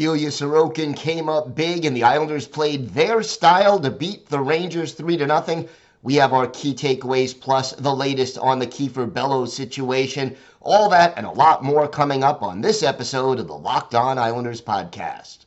Ilya Sorokin came up big, and the Islanders played their style to beat the Rangers 3 to nothing. We have our key takeaways plus the latest on the Kiefer Bellows situation. All that and a lot more coming up on this episode of the Locked On Islanders podcast.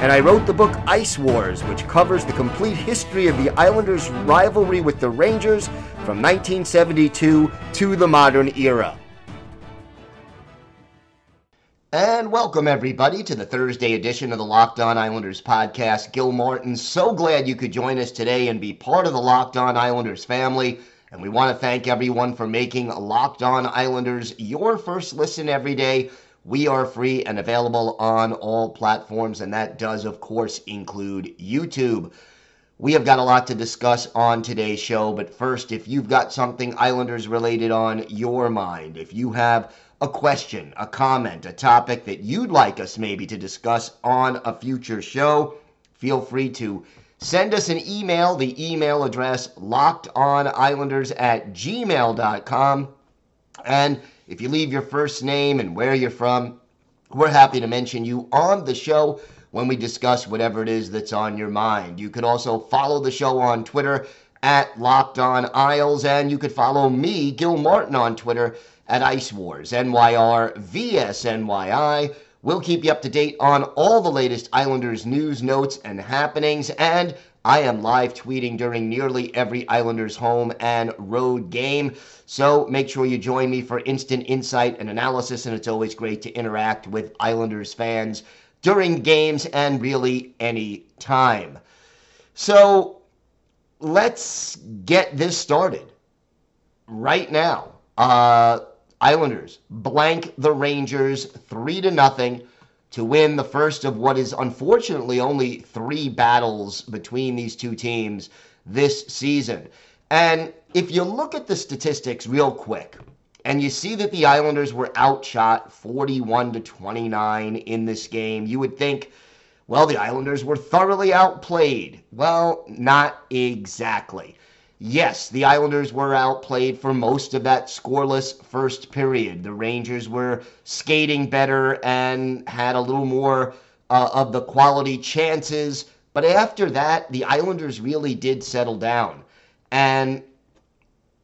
and I wrote the book Ice Wars, which covers the complete history of the Islanders' rivalry with the Rangers from 1972 to the modern era. And welcome, everybody, to the Thursday edition of the Locked On Islanders podcast. Gil Martin, so glad you could join us today and be part of the Locked On Islanders family. And we want to thank everyone for making Locked On Islanders your first listen every day. We are free and available on all platforms, and that does, of course, include YouTube. We have got a lot to discuss on today's show, but first, if you've got something Islanders related on your mind, if you have a question, a comment, a topic that you'd like us maybe to discuss on a future show, feel free to send us an email. The email address lockedonislanders at gmail.com. And if you leave your first name and where you're from, we're happy to mention you on the show when we discuss whatever it is that's on your mind. You could also follow the show on Twitter at Locked On Isles, and you could follow me, Gil Martin, on Twitter at Ice Wars, NYR VSNYI. We'll keep you up to date on all the latest Islanders news, notes, and happenings, and I am live tweeting during nearly every Islanders home and road game. So make sure you join me for instant insight and analysis, and it's always great to interact with Islanders fans during games and really any time. So let's get this started right now. Uh, Islanders blank the Rangers 3 to nothing to win the first of what is unfortunately only 3 battles between these two teams this season. And if you look at the statistics real quick and you see that the Islanders were outshot 41 to 29 in this game, you would think well, the Islanders were thoroughly outplayed. Well, not exactly. Yes, the Islanders were outplayed for most of that scoreless first period. The Rangers were skating better and had a little more uh, of the quality chances. But after that, the Islanders really did settle down. And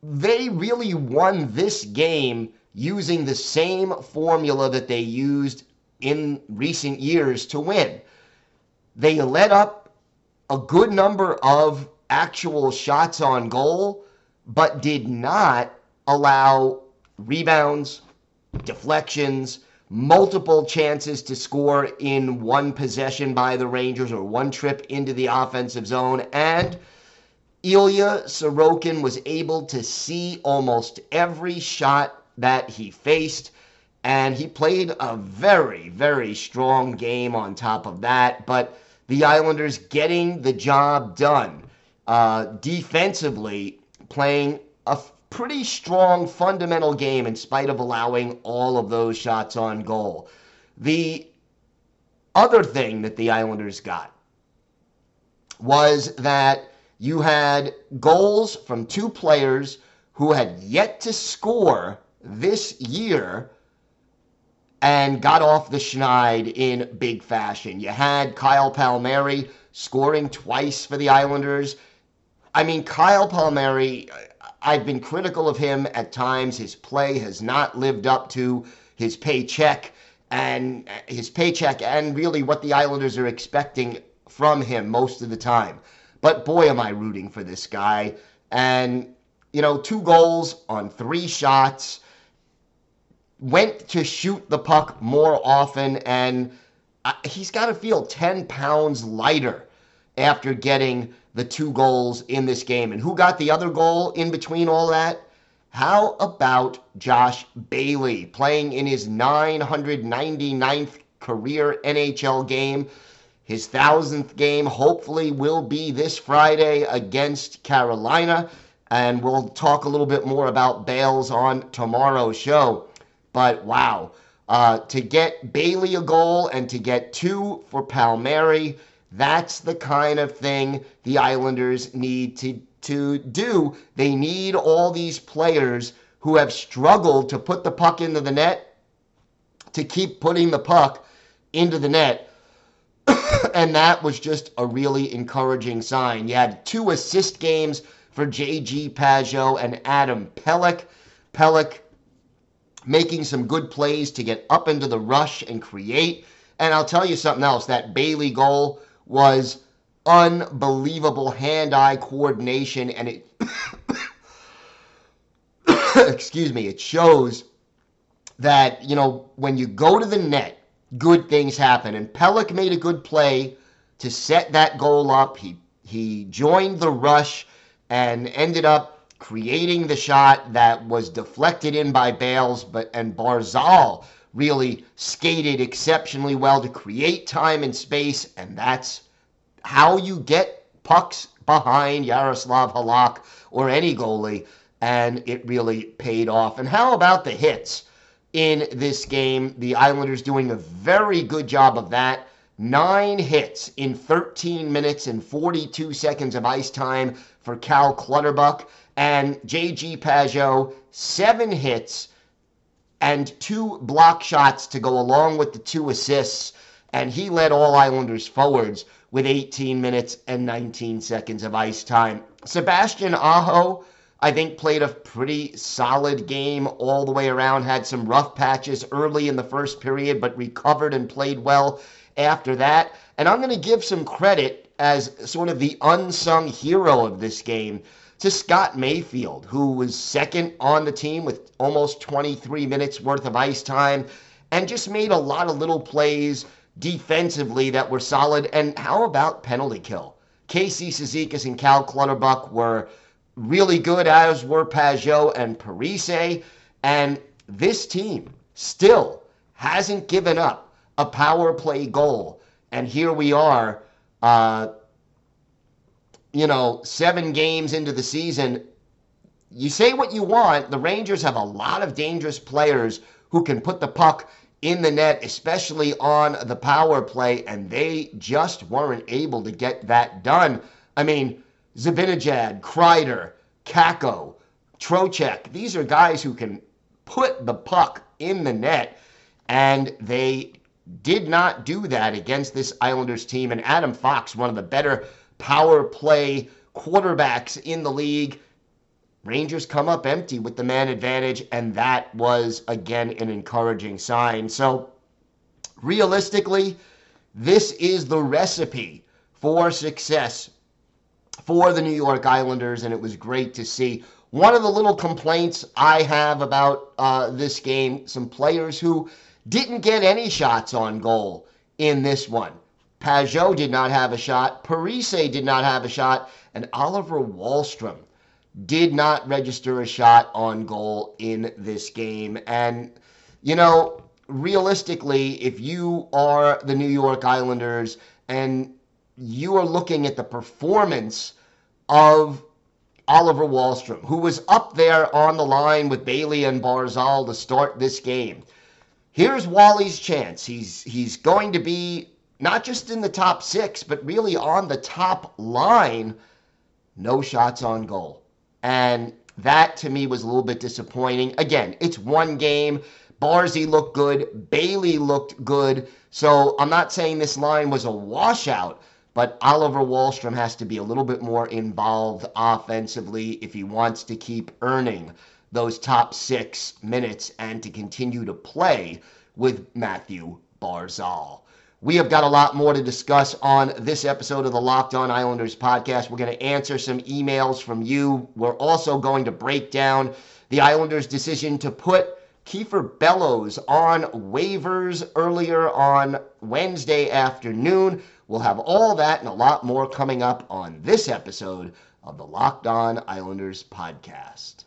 they really won this game using the same formula that they used in recent years to win. They let up a good number of actual shots on goal, but did not allow rebounds, deflections, multiple chances to score in one possession by the Rangers or one trip into the offensive zone. And Ilya Sorokin was able to see almost every shot that he faced. And he played a very, very strong game on top of that. But the Islanders getting the job done uh, defensively, playing a pretty strong fundamental game in spite of allowing all of those shots on goal. The other thing that the Islanders got was that you had goals from two players who had yet to score this year and got off the schneid in big fashion. You had Kyle Palmieri scoring twice for the Islanders. I mean, Kyle Palmieri, I've been critical of him at times. His play has not lived up to his paycheck and his paycheck and really what the Islanders are expecting from him most of the time. But boy, am I rooting for this guy. And, you know, two goals on three shots went to shoot the puck more often, and uh, he's got to feel 10 pounds lighter after getting the two goals in this game. And who got the other goal in between all that? How about Josh Bailey playing in his 999th career NHL game? His thousandth game hopefully will be this Friday against Carolina. And we'll talk a little bit more about Bales on tomorrow's show. But wow, uh, to get Bailey a goal and to get two for Palmieri, that's the kind of thing the Islanders need to, to do. They need all these players who have struggled to put the puck into the net to keep putting the puck into the net. and that was just a really encouraging sign. You had two assist games for J.G. Pageau and Adam Pelech. Pelech making some good plays to get up into the rush and create. And I'll tell you something else that Bailey goal was unbelievable hand eye coordination, and it, excuse me, it shows that, you know, when you go to the net, good things happen. And Pelech made a good play to set that goal up. He, he joined the rush and ended up creating the shot that was deflected in by Bales, but and Barzal really skated exceptionally well to create time and space, and that's how you get pucks behind Jaroslav Halak or any goalie, and it really paid off. And how about the hits in this game? The Islanders doing a very good job of that. Nine hits in 13 minutes and 42 seconds of ice time for Cal Clutterbuck and J.G. Pageau, seven hits and two block shots to go along with the two assists. And he led all Islanders forwards with 18 minutes and 19 seconds of ice time. Sebastian Aho, I think, played a pretty solid game all the way around. Had some rough patches early in the first period, but recovered and played well after that. And I'm going to give some credit as sort of the unsung hero of this game to Scott Mayfield, who was second on the team with almost 23 minutes worth of ice time and just made a lot of little plays defensively that were solid. And how about penalty kill? Casey Cizikas and Cal Clutterbuck were really good, as were Pageau and Parise. And this team still hasn't given up a power play goal. And here we are, uh, you know, seven games into the season, you say what you want. The Rangers have a lot of dangerous players who can put the puck in the net, especially on the power play, and they just weren't able to get that done. I mean, Zibanejad, Kreider, Kakko, Trocheck, these are guys who can put the puck in the net, and they did not do that against this Islanders team. And Adam Fox, one of the better power play quarterbacks in the league. Rangers come up empty with the man advantage, and that was, again, an encouraging sign. So, realistically, this is the recipe for success for the New York Islanders, and it was great to see. One of the little complaints I have about uh, this game some players who didn't get any shots on goal in this one. Pageau did not have a shot. Parise did not have a shot. And Oliver Wahlstrom did not register a shot on goal in this game. And, you know, realistically, if you are the New York Islanders and you are looking at the performance of Oliver Wahlstrom, who was up there on the line with Bailey and Barzal to start this game. Here's Wally's chance. He's he's going to be not just in the top six, but really on the top line, no shots on goal. And that to me was a little bit disappointing. Again, it's one game. Barzy looked good. Bailey looked good. So I'm not saying this line was a washout, but Oliver Wahlstrom has to be a little bit more involved offensively if he wants to keep earning those top six minutes and to continue to play with Matthew Barzal. We have got a lot more to discuss on this episode of the Locked On Islanders podcast. We're going to answer some emails from you. We're also going to break down the Islanders' decision to put Kiefer Bellows on waivers earlier on Wednesday afternoon. We'll have all that and a lot more coming up on this episode of the Locked On Islanders podcast.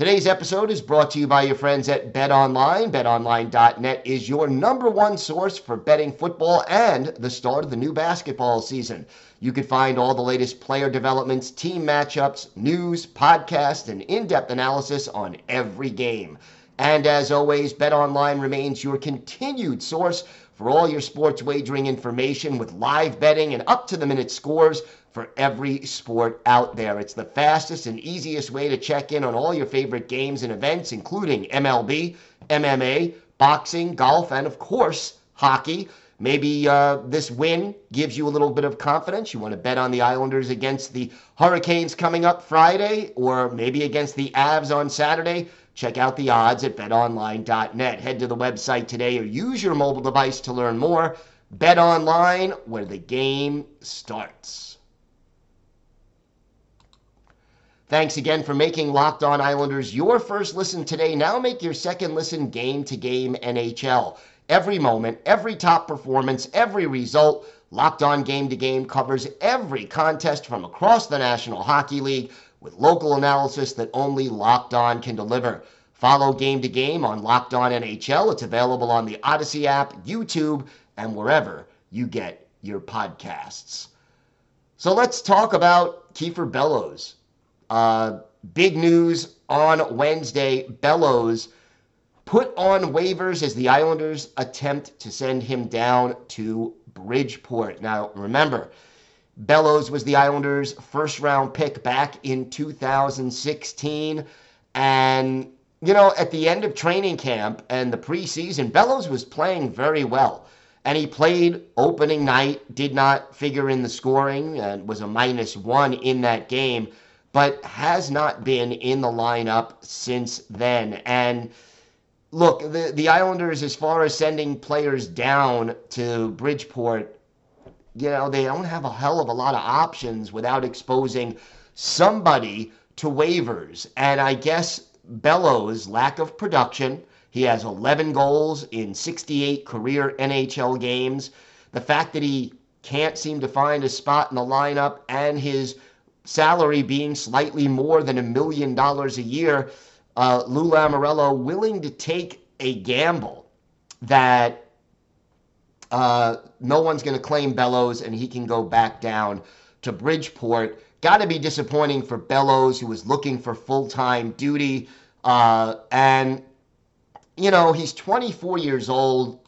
Today's episode is brought to you by your friends at BetOnline. BetOnline.net is your number one source for betting football and the start of the new basketball season. You can find all the latest player developments, team matchups, news, podcasts, and in depth analysis on every game. And as always, BetOnline remains your continued source for all your sports wagering information with live betting and up to the minute scores for every sport out there. It's the fastest and easiest way to check in on all your favorite games and events, including MLB, MMA, boxing, golf, and of course, hockey. Maybe uh, this win gives you a little bit of confidence. You want to bet on the Islanders against the Hurricanes coming up Friday, or maybe against the Avs on Saturday. Check out the odds at betonline.net. Head to the website today or use your mobile device to learn more. Bet online, where the game starts. Thanks again for making Locked On Islanders your first listen today. Now make your second listen game to game NHL. Every moment, every top performance, every result, Locked On Game to Game covers every contest from across the National Hockey League with local analysis that only Locked On can deliver. Follow Game to Game on Locked On NHL. It's available on the Audacy app, YouTube, and wherever you get your podcasts. So let's talk about Kiefer Bellows. Uh, big news on Wednesday Bellows put on waivers as the Islanders attempt to send him down to Bridgeport. Now, remember, Bellows was the Islanders' first round pick back in 2016. And, you know, at the end of training camp and the preseason, Bellows was playing very well. And he played opening night, did not figure in the scoring, and was a minus one in that game but has not been in the lineup since then. And look, the, the Islanders, as far as sending players down to Bridgeport, you know, they don't have a hell of a lot of options without exposing somebody to waivers. And I guess Bellows' lack of production, he has 11 goals in 68 career NHL games. The fact that he can't seem to find a spot in the lineup and his salary being slightly more than a million dollars a year, uh, Lou Lamoriello willing to take a gamble that uh, no one's going to claim Bellows and he can go back down to Bridgeport. Got to be disappointing for Bellows, who was looking for full time duty. Uh, and, you know, he's 24 years old.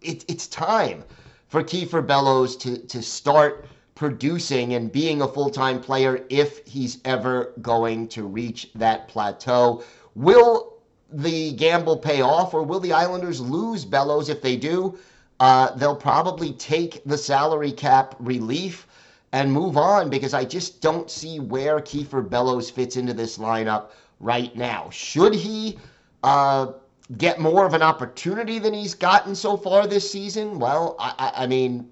It, it's time for Kiefer Bellows to, to start producing and being a full time player if he's ever going to reach that plateau. Will the gamble pay off or will the Islanders lose Bellows if they do? Uh, they'll probably take the salary cap relief and move on because I just don't see where Kiefer Bellows fits into this lineup right now. Should he uh, get more of an opportunity than he's gotten so far this season? Well, I, I mean,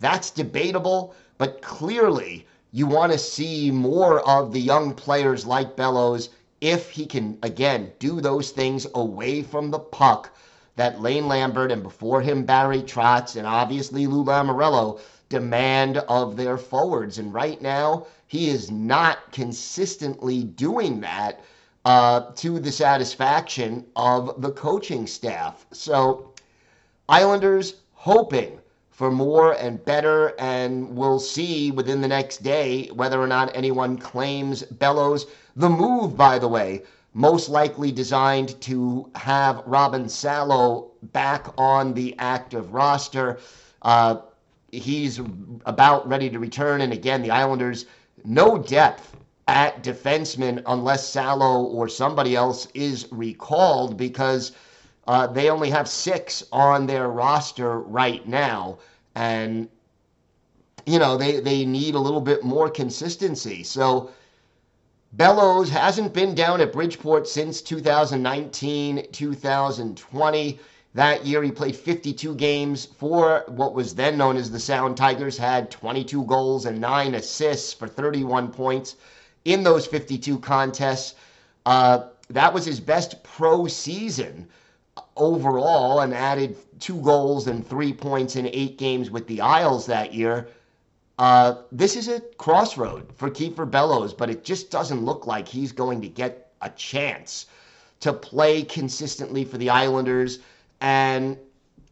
that's debatable. But clearly, you want to see more of the young players like Bellows if he can, again, do those things away from the puck that Lane Lambert and before him Barry Trotz and obviously Lou Lamoriello demand of their forwards. And right now, he is not consistently doing that uh, to the satisfaction of the coaching staff. So, Islanders hoping for more and better, and we'll see within the next day whether or not anyone claims Bellows. The move, by the way, most likely designed to have Robin Salo back on the active roster. Uh, he's about ready to return, and again, the Islanders, no depth at defenseman unless Salo or somebody else is recalled because uh, they only have six on their roster right now. And, you know, they, they need a little bit more consistency. So Bellows hasn't been down at Bridgeport since 2019, 2020. That year, he played 52 games for what was then known as the Sound Tigers, had 22 goals and nine assists for 31 points in those 52 contests. Uh, that was his best pro season overall and added two goals and three points in eight games with the Isles that year. Uh, this is a crossroad for Kiefer Bellows, but it just doesn't look like he's going to get a chance to play consistently for the Islanders. And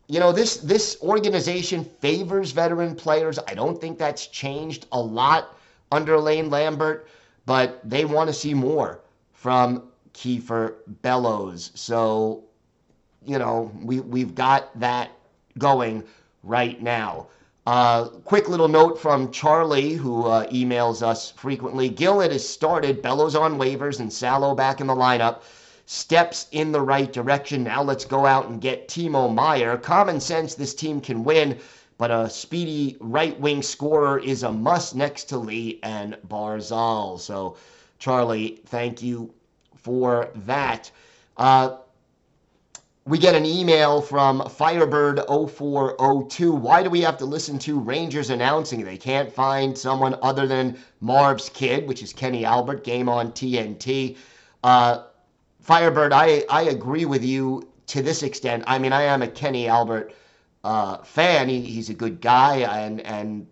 you know this this organization favors veteran players. I don't think that's changed a lot under Lane Lambert, but they want to see more from Kiefer Bellows. So, you know, we we've got that going right now. Uh, quick little note from Charlie, who uh, emails us frequently. Gillett has started, Bellows on waivers, and Salo back in the lineup. Steps in the right direction. Now let's go out and get Timo Meier. Common sense, this team can win, but a speedy right wing scorer is a must next to Lee and Barzal. So, Charlie, thank you for that. Uh, we get an email from Firebird0402. Why do we have to listen to Rangers announcing they can't find someone other than Marv's kid, which is Kenny Albert, game on TNT? Uh, Firebird, I, I agree with you to this extent. I mean, I am a Kenny Albert uh, fan. He, he's a good guy and, and,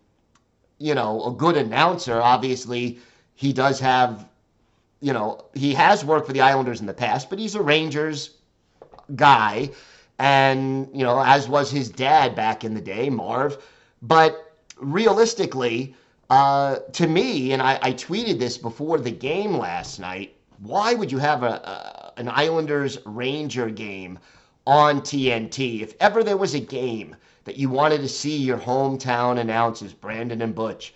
you know, a good announcer. Obviously, he does have, you know, he has worked for the Islanders in the past, but he's a Rangers guy, and you know, as was his dad back in the day, Marv. But realistically, uh, to me, and I, I, tweeted this before the game last night. Why would you have a, a an Islanders Ranger game on TNT? If ever there was a game that you wanted to see your hometown announcers, Brandon and Butch,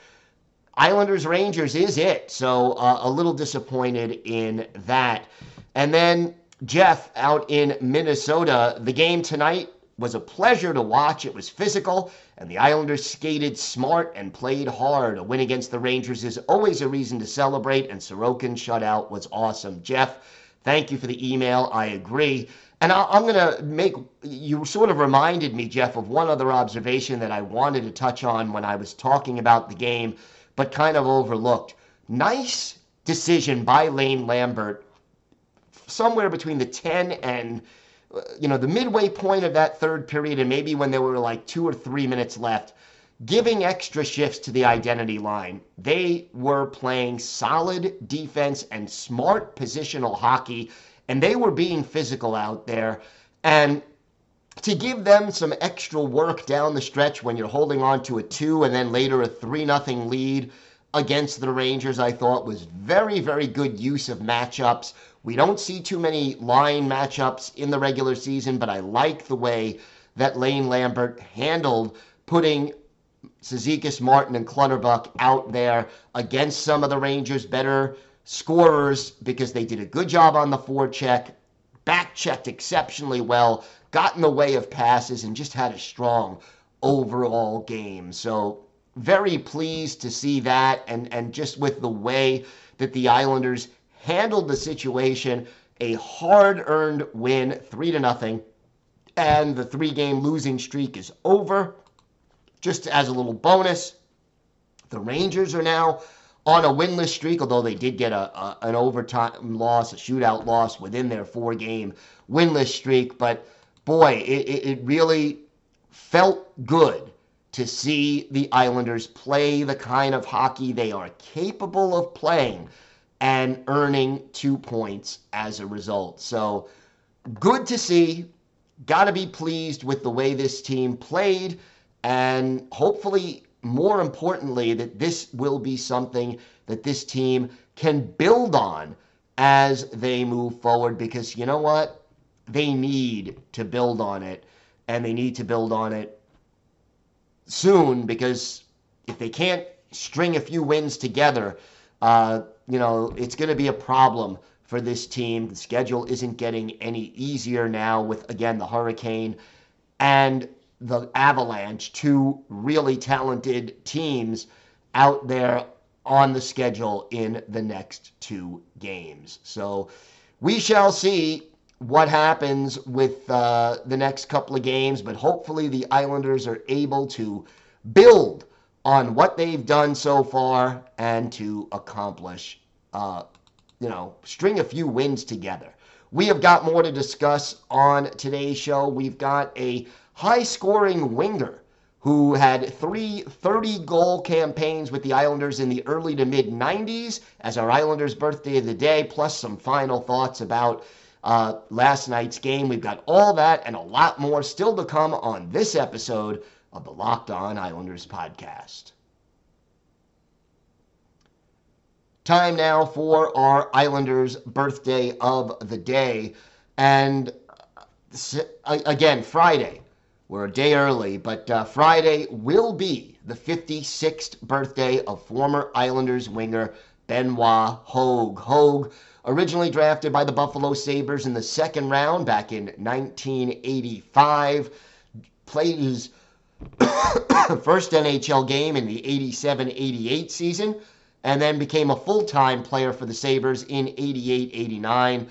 Islanders Rangers is it. So uh, a little disappointed in that. And then Jeff out in Minnesota. The game tonight was a pleasure to watch. It was physical, and the Islanders skated smart and played hard. A win against the Rangers is always a reason to celebrate, and Sorokin shutout was awesome. Jeff, thank you for the email. I agree. And I'm going to make, you sort of reminded me, Jeff, of one other observation that I wanted to touch on when I was talking about the game, but kind of overlooked. Nice decision by Lane Lambert somewhere between the 10 and uh, you know the midway point of that third period and maybe when there were like two or three minutes left giving extra shifts to the identity line. They were playing solid defense and smart positional hockey and they were being physical out there. And to give them some extra work down the stretch when you're holding on to a two and then later a three nothing lead against the Rangers, I thought was very, very good use of matchups we don't see too many line matchups in the regular season, but I like the way that Lane Lambert handled putting Cizikas, Martin, and Clutterbuck out there against some of the Rangers' better scorers because they did a good job on the forecheck, back checked exceptionally well, got in the way of passes, and just had a strong overall game. So very pleased to see that and, and just with the way that the Islanders handled the situation. A hard earned win, three to nothing. And the three game losing streak is over. Just as a little bonus, the Rangers are now on a winless streak, although they did get a, a, an overtime loss, a shootout loss within their four game winless streak. But boy, it, it really felt good to see the Islanders play the kind of hockey they are capable of playing and earning two points as a result. So good to see. Got to be pleased with the way this team played, and hopefully, more importantly, that this will be something that this team can build on as they move forward because you know what? They need to build on it, and they need to build on it soon because if they can't string a few wins together, uh, you know, it's going to be a problem for this team. The schedule isn't getting any easier now with, again, the Hurricane and the Avalanche, two really talented teams out there on the schedule in the next two games. So we shall see what happens with uh, the next couple of games, but hopefully the Islanders are able to build on what they've done so far and to accomplish, uh, you know, string a few wins together. We have got more to discuss on today's show. We've got a high scoring winger who had three 30 goal campaigns with the Islanders in the early to mid 90s as our Islanders' birthday of the day, plus some final thoughts about uh, last night's game. We've got all that and a lot more still to come on this episode of the Locked On Islanders podcast. Time now for our Islanders' birthday of the day. And again, Friday. We're a day early, but uh, Friday will be the 56th birthday of former Islanders winger Benoit Hogue. Hogue, originally drafted by the Buffalo Sabres in the second round back in 1985, played his first NHL game in the 87 88 season, and then became a full time player for the Sabres in 88 89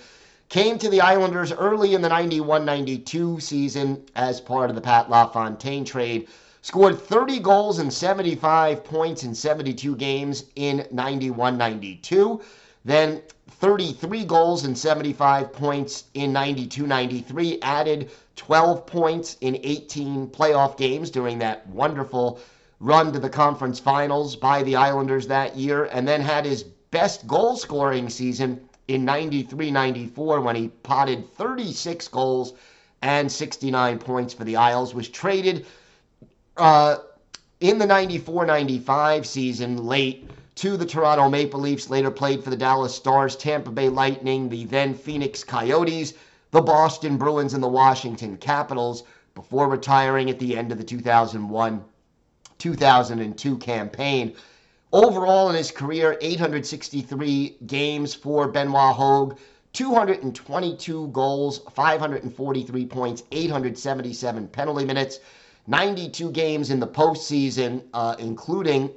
came to the Islanders early in the 91 92 season as part of the Pat LaFontaine trade. Scored 30 goals and 75 points in 72 games in 91 92. Then 33 goals and 75 points in 92 93. Added 12 points in 18 playoff games during that wonderful run to the conference finals by the Islanders that year. And then had his best goal scoring season in 93 94 when he potted 36 goals and 69 points for the Isles, was traded uh, in the 94 95 season late to the Toronto Maple Leafs, later played for the Dallas Stars, Tampa Bay Lightning, the then Phoenix Coyotes, the Boston Bruins, and the Washington Capitals before retiring at the end of the 2001 2002 campaign. Overall in his career, 863 games for Benoit Hogue, 222 goals, 543 points, 877 penalty minutes, 92 games in the postseason, uh, including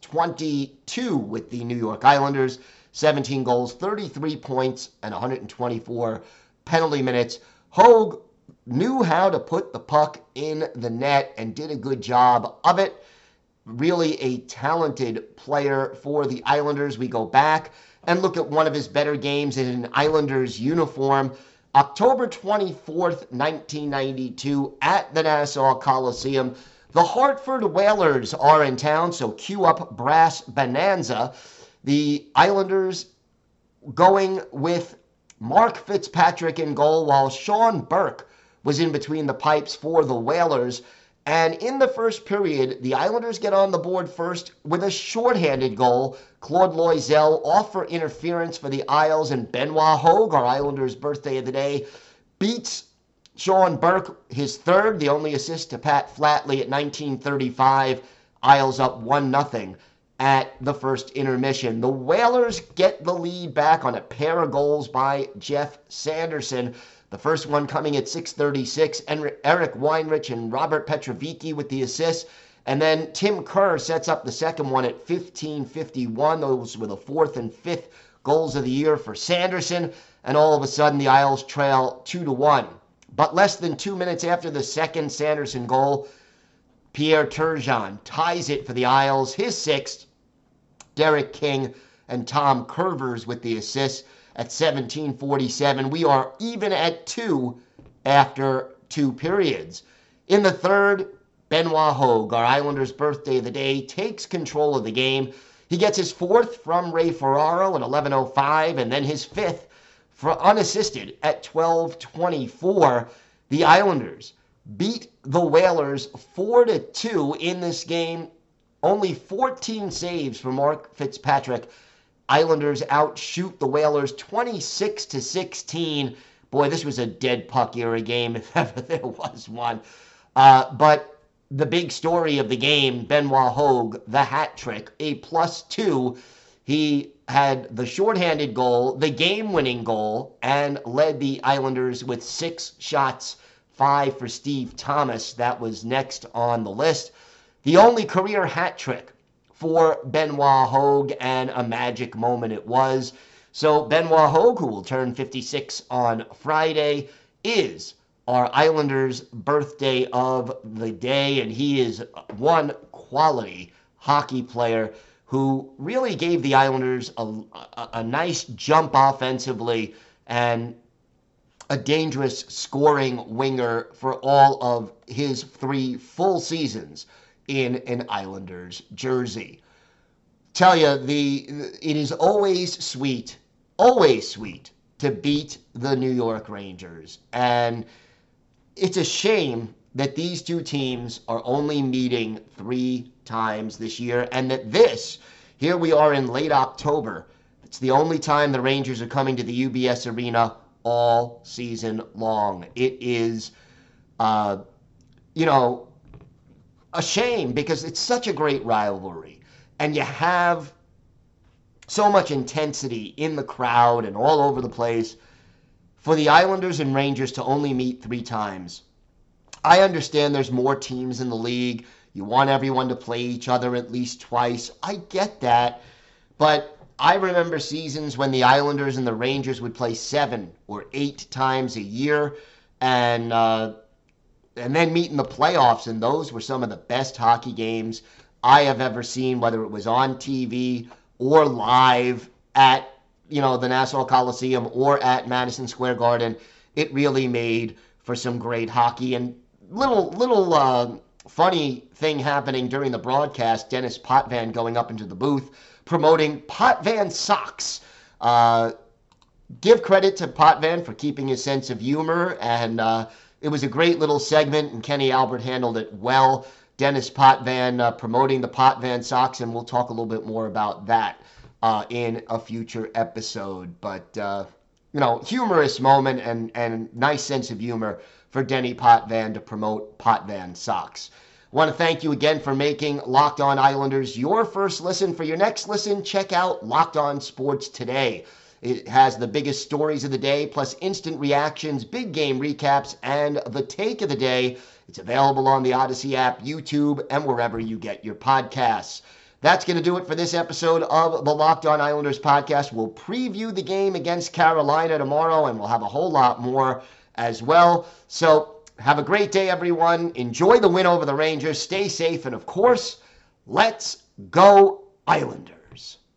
22 with the New York Islanders, 17 goals, 33 points, and 124 penalty minutes. Hogue knew how to put the puck in the net and did a good job of it really a talented player for the Islanders. We go back and look at one of his better games in an Islanders uniform. October 24th, 1992, at the Nassau Coliseum. The Hartford Whalers are in town, so cue up Brass Bonanza. The Islanders going with Mark Fitzpatrick in goal, while Sean Burke was in between the pipes for the Whalers. And in the first period, the Islanders get on the board first with a shorthanded goal. Claude Loiselle off for interference for the Isles, and Benoit Hogue, our Islanders' birthday of the day, beats Sean Burke, his third, the only assist to Pat Flatley at 1935. Isles up 1 0 at the first intermission. The Whalers get the lead back on a pair of goals by Geoff Sanderson. The first one coming at 6:36. Eric Weinrich and Robert Petrovicky with the assist. And then Tim Kerr sets up the second one at 15:51. Those were the fourth and fifth goals of the year for Sanderson. And all of a sudden, the Isles trail two to one. But less than two minutes after the second Sanderson goal, Pierre Turgeon ties it for the Isles. His sixth. Derek King and Tom Kurvers with the assists at 1747. We are even at two after two periods. In the third, Benoit Hogue, our Islanders' birthday of the day, takes control of the game. He gets his fourth from Ray Ferraro at 11.05 and then his fifth for unassisted at 12.24. The Islanders beat the Whalers 4 to 2 in this game. Only 14 saves for Mark Fitzpatrick Islanders outshoot the Whalers 26 to 16. Boy, this was a dead puck era game if ever there was one. Uh, but the big story of the game, Benoit Hogue, the hat trick, a plus two. He had the shorthanded goal, the game winning goal, and led the Islanders with six shots, five for Steve Thomas. That was next on the list. The only career hat trick for Benoit Hogue, and a magic moment it was. So, Benoit Hogue, who will turn 56 on Friday, is our Islanders' birthday of the day, and he is one quality hockey player who really gave the Islanders a, a, a nice jump offensively and a dangerous scoring winger for all of his three full seasons in an Islanders jersey. Tell you the it is always sweet, always sweet to beat the New York Rangers. And it's a shame that these two teams are only meeting 3 times this year and that this here we are in late October. It's the only time the Rangers are coming to the UBS Arena all season long. It is, uh, you know, a shame because it's such a great rivalry. And you have so much intensity in the crowd and all over the place. For the Islanders and Rangers to only meet three times, I understand there's more teams in the league. You want everyone to play each other at least twice. I get that. But I remember seasons when the Islanders and the Rangers would play seven or eight times a year, and uh, and then meet in the playoffs, and those were some of the best hockey games I have ever seen, whether it was on TV or live at you know the Nassau Coliseum or at Madison Square Garden. It really made for some great hockey and little little uh, funny thing happening during the broadcast. Dennis Potvin going up into the booth promoting Potvin socks. Uh, give credit to Potvin for keeping his sense of humor, and uh, it was a great little segment, and Kenny Albert handled it well. Dennis Potvin uh, promoting the Potvin socks, and we'll talk a little bit more about that uh, in a future episode. But uh, you know, humorous moment and and nice sense of humor for Denny Potvin to promote Potvin socks want to thank you again for making Locked On Islanders your first listen. For your next listen, check out Locked On Sports Today. It has the biggest stories of the day, plus instant reactions, big game recaps, and the take of the day. It's available on the Audacy app, YouTube, and wherever you get your podcasts. That's going to do it for this episode of the Locked On Islanders podcast. We'll preview the game against Carolina tomorrow, and we'll have a whole lot more as well. So have a great day, everyone. Enjoy the win over the Rangers. Stay safe. And of course, let's go, Islanders.